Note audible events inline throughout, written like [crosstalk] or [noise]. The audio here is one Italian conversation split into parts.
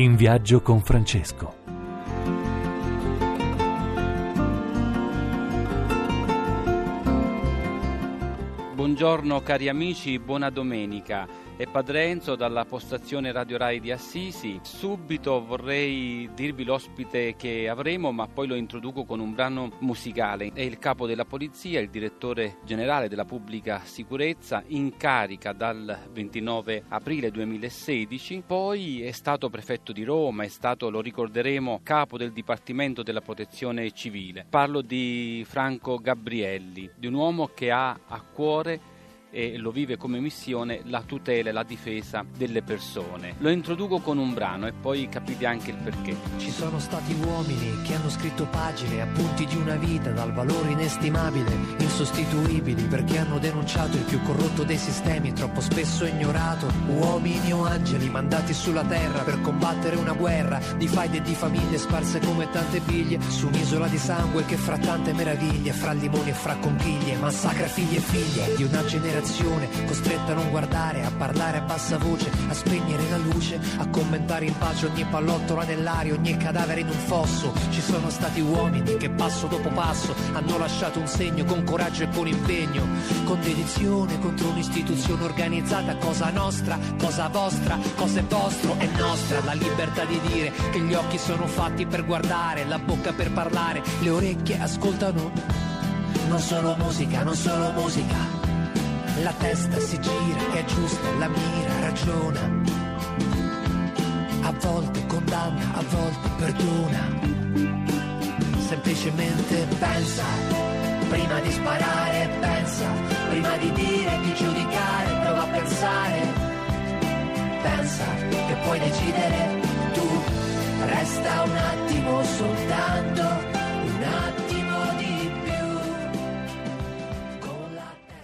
In viaggio con Francesco. Buongiorno cari amici, buona domenica è Padre Enzo dalla postazione Radio Rai di Assisi. Subito vorrei dirvi l'ospite che avremo, ma poi lo introduco con un brano musicale. È il capo della polizia, il direttore generale della pubblica sicurezza, in carica dal 29 aprile 2016. Poi è stato prefetto di Roma, è stato, lo ricorderemo, capo del Dipartimento della Protezione Civile. Parlo di Franco Gabrielli, di un uomo che ha a cuore e lo vive come missione la tutela e la difesa delle persone. Lo introduco con un brano e poi capite anche il perché. Ci sono stati uomini che hanno scritto pagine, appunti di una vita dal valore inestimabile, insostituibili perché hanno denunciato il più corrotto dei sistemi, troppo spesso ignorato. Uomini o angeli mandati sulla terra per combattere una guerra di faide e di famiglie sparse come tante biglie su un'isola di sangue che fra tante meraviglie, fra limoni e fra conchiglie, massacra figli e figlie di una generazione generazione costretta a non guardare, a parlare a bassa voce, a spegnere la luce, a commentare in pace ogni pallottola nell'aria, ogni cadavere in un fosso. Ci sono stati uomini che passo dopo passo hanno lasciato un segno con coraggio e con impegno, con dedizione contro un'istituzione organizzata, cosa nostra, cosa vostra, cosa è vostro, è nostra la libertà di dire che gli occhi sono fatti per guardare, la bocca per parlare, le orecchie ascoltano. Non solo musica, non solo musica la testa si gira, è giusta, la mira, ragiona. A volte condanna, a volte perdona. Semplicemente pensa, prima di sparare, pensa, prima di dire, di giudicare, prova a pensare. Pensa che puoi decidere tu, resta un attimo soltanto,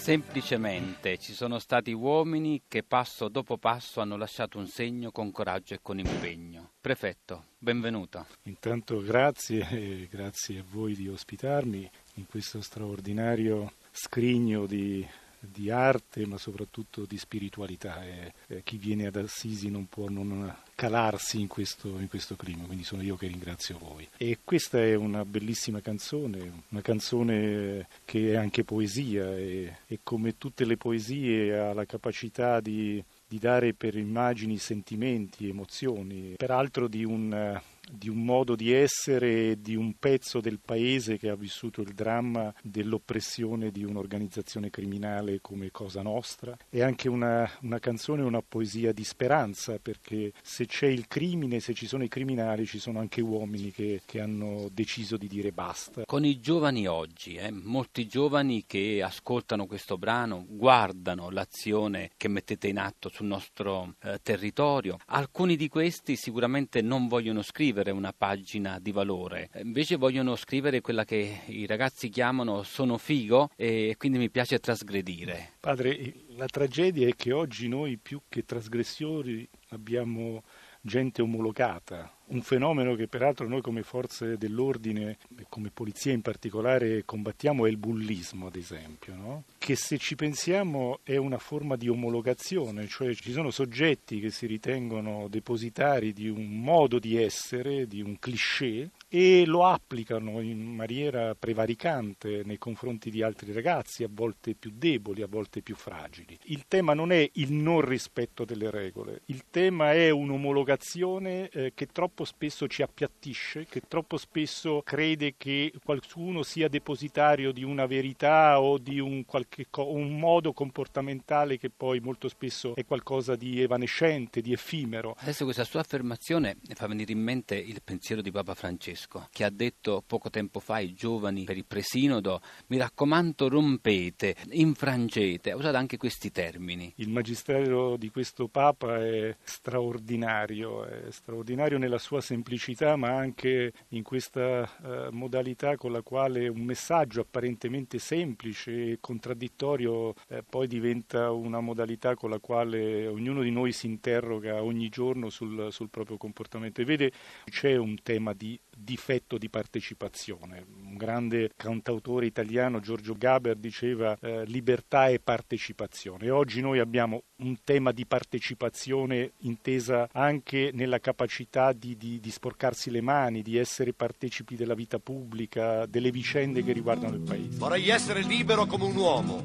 Semplicemente ci sono stati uomini che passo dopo passo hanno lasciato un segno con coraggio e con impegno. Prefetto, benvenuto. Intanto grazie grazie a voi di ospitarmi in questo straordinario scrigno di di arte ma soprattutto di spiritualità e, chi viene ad Assisi non può non calarsi in questo, in questo, clima, quindi sono io che ringrazio voi. E questa è una bellissima canzone, una canzone che è anche poesia e, e come tutte le poesie ha la capacità di, di dare per immagini sentimenti, emozioni, peraltro di un di un modo di essere di un pezzo del paese che ha vissuto il dramma dell'oppressione di un'organizzazione criminale come Cosa Nostra. È anche una, una canzone, una poesia di speranza, perché se c'è il crimine, se ci sono i criminali, ci sono anche uomini che, che hanno deciso di dire basta. Con i giovani oggi, eh, molti giovani che ascoltano questo brano, guardano l'azione che mettete in atto sul nostro eh, territorio, alcuni di questi sicuramente non vogliono scrivere scrivere una pagina di valore, invece vogliono scrivere quella che i ragazzi chiamano sono figo e quindi mi piace trasgredire. Padre, la tragedia è che oggi noi più che trasgressori abbiamo gente omologata, un fenomeno che peraltro noi come forze dell'ordine, come polizia in particolare, combattiamo è il bullismo, ad esempio, no? che se ci pensiamo è una forma di omologazione, cioè ci sono soggetti che si ritengono depositari di un modo di essere, di un cliché, e lo applicano in maniera prevaricante nei confronti di altri ragazzi, a volte più deboli, a volte più fragili. Il tema non è il non rispetto delle regole, il tema è un'omologazione eh, che troppo spesso ci appiattisce, che troppo spesso crede che qualcuno sia depositario di una verità o di un, co- un modo comportamentale che poi molto spesso è qualcosa di evanescente, di effimero. Adesso questa sua affermazione fa venire in mente il pensiero di Papa Francesco Francesco, che ha detto poco tempo fa ai giovani per il presinodo, mi raccomando rompete, infrangete, ha usato anche questi termini. Il magistero di questo Papa è straordinario, è straordinario nella sua semplicità, ma anche in questa uh, modalità con la quale un messaggio apparentemente semplice e contraddittorio eh, poi diventa una modalità con la quale ognuno di noi si interroga ogni giorno sul, sul proprio comportamento. E vede, c'è un tema di difetto di partecipazione. Un grande cantautore italiano, Giorgio Gaber, diceva eh, libertà e partecipazione. E oggi noi abbiamo un tema di partecipazione intesa anche nella capacità di, di, di sporcarsi le mani, di essere partecipi della vita pubblica, delle vicende che riguardano il paese. Vorrei essere libero come un uomo,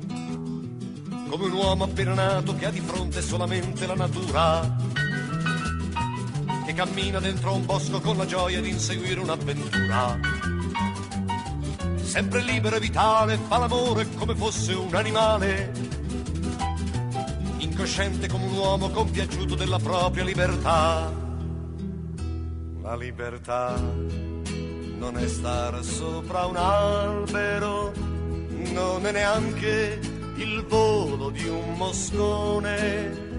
come un uomo appena nato che ha di fronte solamente la natura che cammina dentro un bosco con la gioia di inseguire un'avventura. Sempre libero e vitale, fa l'amore come fosse un animale. Incosciente come un uomo compiaciuto della propria libertà. La libertà non è stare sopra un albero, non è neanche il volo di un moscone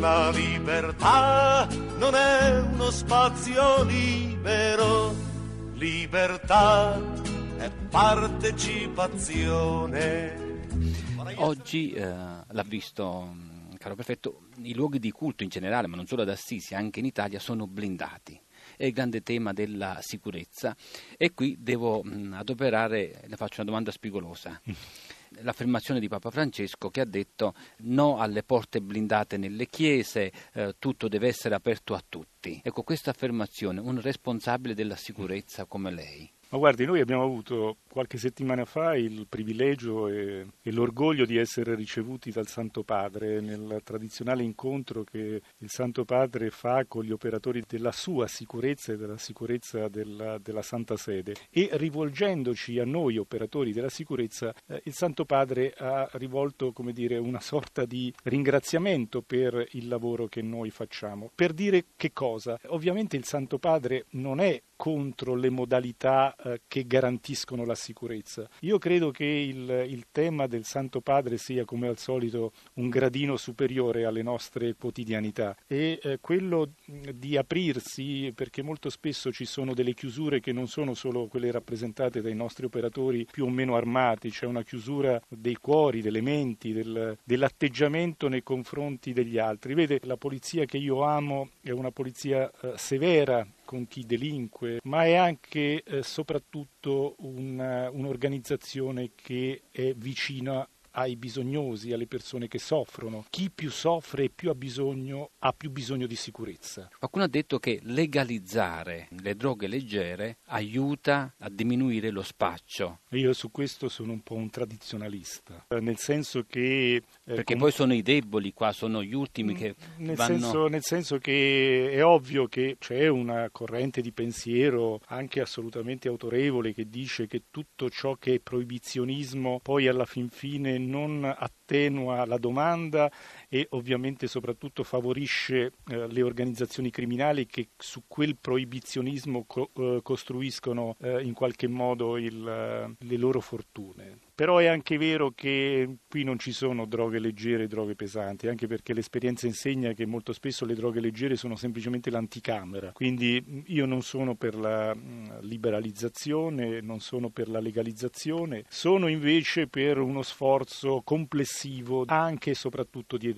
la libertà non è uno spazio libero, libertà è partecipazione. Oggi eh, l'ha visto, caro prefetto, i luoghi di culto in generale, ma non solo ad Assisi, anche in Italia, sono blindati è il grande tema della sicurezza e qui devo mh, adoperare, le faccio una domanda spigolosa. [laughs] l'affermazione di Papa Francesco che ha detto no alle porte blindate nelle chiese, eh, tutto deve essere aperto a tutti. Ecco, questa affermazione, un responsabile della sicurezza come lei, ma guardi, noi abbiamo avuto qualche settimana fa il privilegio e, e, l'orgoglio di essere ricevuti dal Santo Padre nel tradizionale incontro che il Santo Padre fa con gli operatori della sua sicurezza e della sicurezza della, della Santa Sede. E rivolgendoci a noi operatori della sicurezza, eh, il Santo Padre ha rivolto come dire, una sorta di ringraziamento per il lavoro che noi facciamo. Per dire che cosa? Ovviamente il Santo Padre non è contro le modalità eh, che garantiscono la sicurezza. Io credo che il, il, tema del Santo Padre sia come al solito un gradino superiore alle nostre quotidianità e eh, quello di aprirsi perché molto spesso ci sono delle chiusure che non sono solo quelle rappresentate dai nostri operatori più o meno armati, c'è una chiusura dei cuori, delle menti, del, dell'atteggiamento nei confronti degli altri. Vede, la polizia che io amo è una polizia eh, severa, con chi delinque, ma è anche e eh, soprattutto una, un'organizzazione che è vicina ai bisognosi, alle persone che soffrono. Chi più soffre e più ha bisogno ha più bisogno di sicurezza. Qualcuno ha detto che legalizzare le droghe leggere aiuta a diminuire lo spaccio. Io su questo sono un po' un tradizionalista, nel senso che... Eh, Perché com- poi sono i deboli qua, sono gli ultimi che nel vanno... Senso, nel senso che è ovvio che c'è una corrente di pensiero anche assolutamente autorevole che dice che tutto ciò che è proibizionismo poi alla fin fine non attenua la domanda e ovviamente soprattutto favorisce eh, le organizzazioni criminali che su quel proibizionismo co- eh, costruiscono eh, in qualche modo il, eh, le loro fortune. Però è anche vero che qui non ci sono droghe leggere e droghe pesanti, anche perché l'esperienza insegna che molto spesso le droghe leggere sono semplicemente l'anticamera. Quindi io non sono per la liberalizzazione, non sono per la legalizzazione, sono invece per uno sforzo complessivo anche e soprattutto di educazione.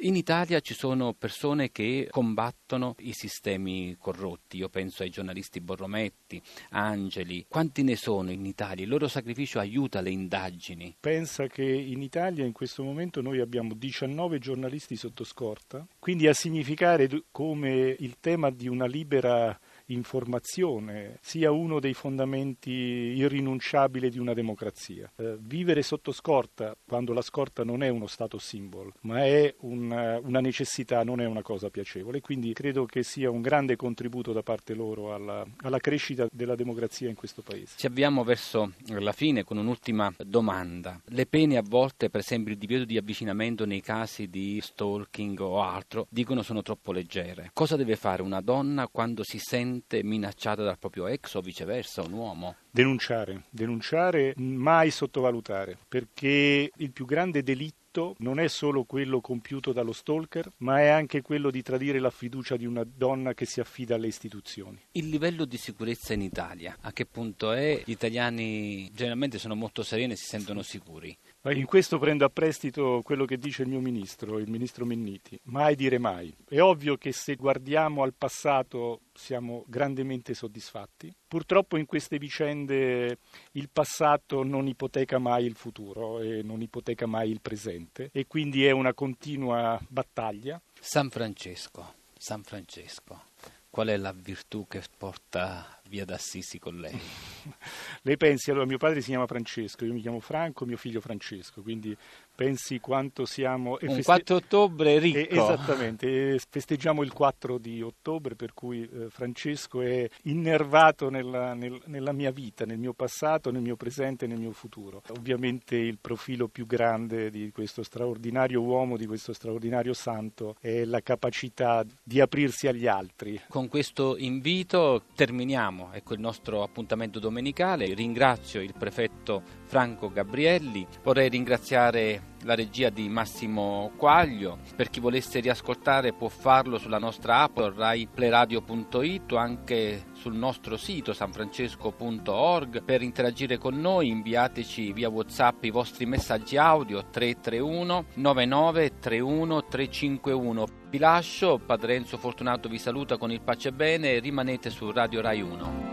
In Italia ci sono persone che combattono i sistemi corrotti, io penso ai giornalisti Borrometti, Angeli, quanti ne sono in Italia? Il loro sacrificio aiuta le indagini. Pensa che in Italia in questo momento noi abbiamo 19 giornalisti sotto scorta, quindi a significare come il tema di una libera informazione sia uno dei fondamenti irrinunciabili di una democrazia. Eh, vivere sotto scorta, quando la scorta non è uno stato simbolo, ma è una, una necessità, non è una cosa piacevole. Quindi credo che sia un grande contributo da parte loro alla, alla crescita della democrazia in questo paese. Ci avviamo verso la fine con un'ultima domanda. Le pene a volte, per esempio il divieto di avvicinamento nei casi di stalking o altro, dicono sono troppo leggere. Cosa deve fare una donna quando si sente sente minacciata dal proprio ex o viceversa, un uomo? Denunciare, denunciare, mai sottovalutare, perché il più grande delitto non è solo quello compiuto dallo stalker, ma è anche quello di tradire la fiducia di una donna che si affida alle istituzioni. Il livello di sicurezza in Italia, a che punto è? Gli italiani generalmente sono molto sereni e si sentono sicuri. In questo prendo a prestito quello che dice il mio ministro, il ministro Menniti. Mai dire mai. È ovvio che se guardiamo al passato siamo grandemente soddisfatti. Purtroppo in queste vicende il passato non ipoteca mai il futuro e non ipoteca mai il presente e quindi è una continua battaglia. San Francesco, San Francesco, qual è la virtù che porta via d'Assisi con lei? [laughs] lei pensi, allora mio padre si chiama Francesco, io mi chiamo Franco, mio figlio Francesco, quindi pensi quanto siamo... Un feste... 4 ottobre ricco. E, esattamente, festeggiamo il 4 di ottobre per cui eh, Francesco è innervato nella, nel, nella, mia vita, nel mio passato, nel mio presente e nel mio futuro. Ovviamente il profilo più grande di questo straordinario uomo, di questo straordinario santo, è la capacità di aprirsi agli altri. Con questo invito terminiamo, ecco il nostro appuntamento domenicale. Ringrazio il prefetto Franco Gabrielli, vorrei ringraziare la regia di Massimo Quaglio. Per chi volesse riascoltare può farlo sulla nostra app raiplayradio.it o anche sul nostro sito sanfrancesco.org. Per interagire con noi inviateci via WhatsApp i vostri messaggi audio 331 9931 351. Vi lascio, Padre Enzo Fortunato vi saluta con il pace e bene rimanete su Radio Rai 1.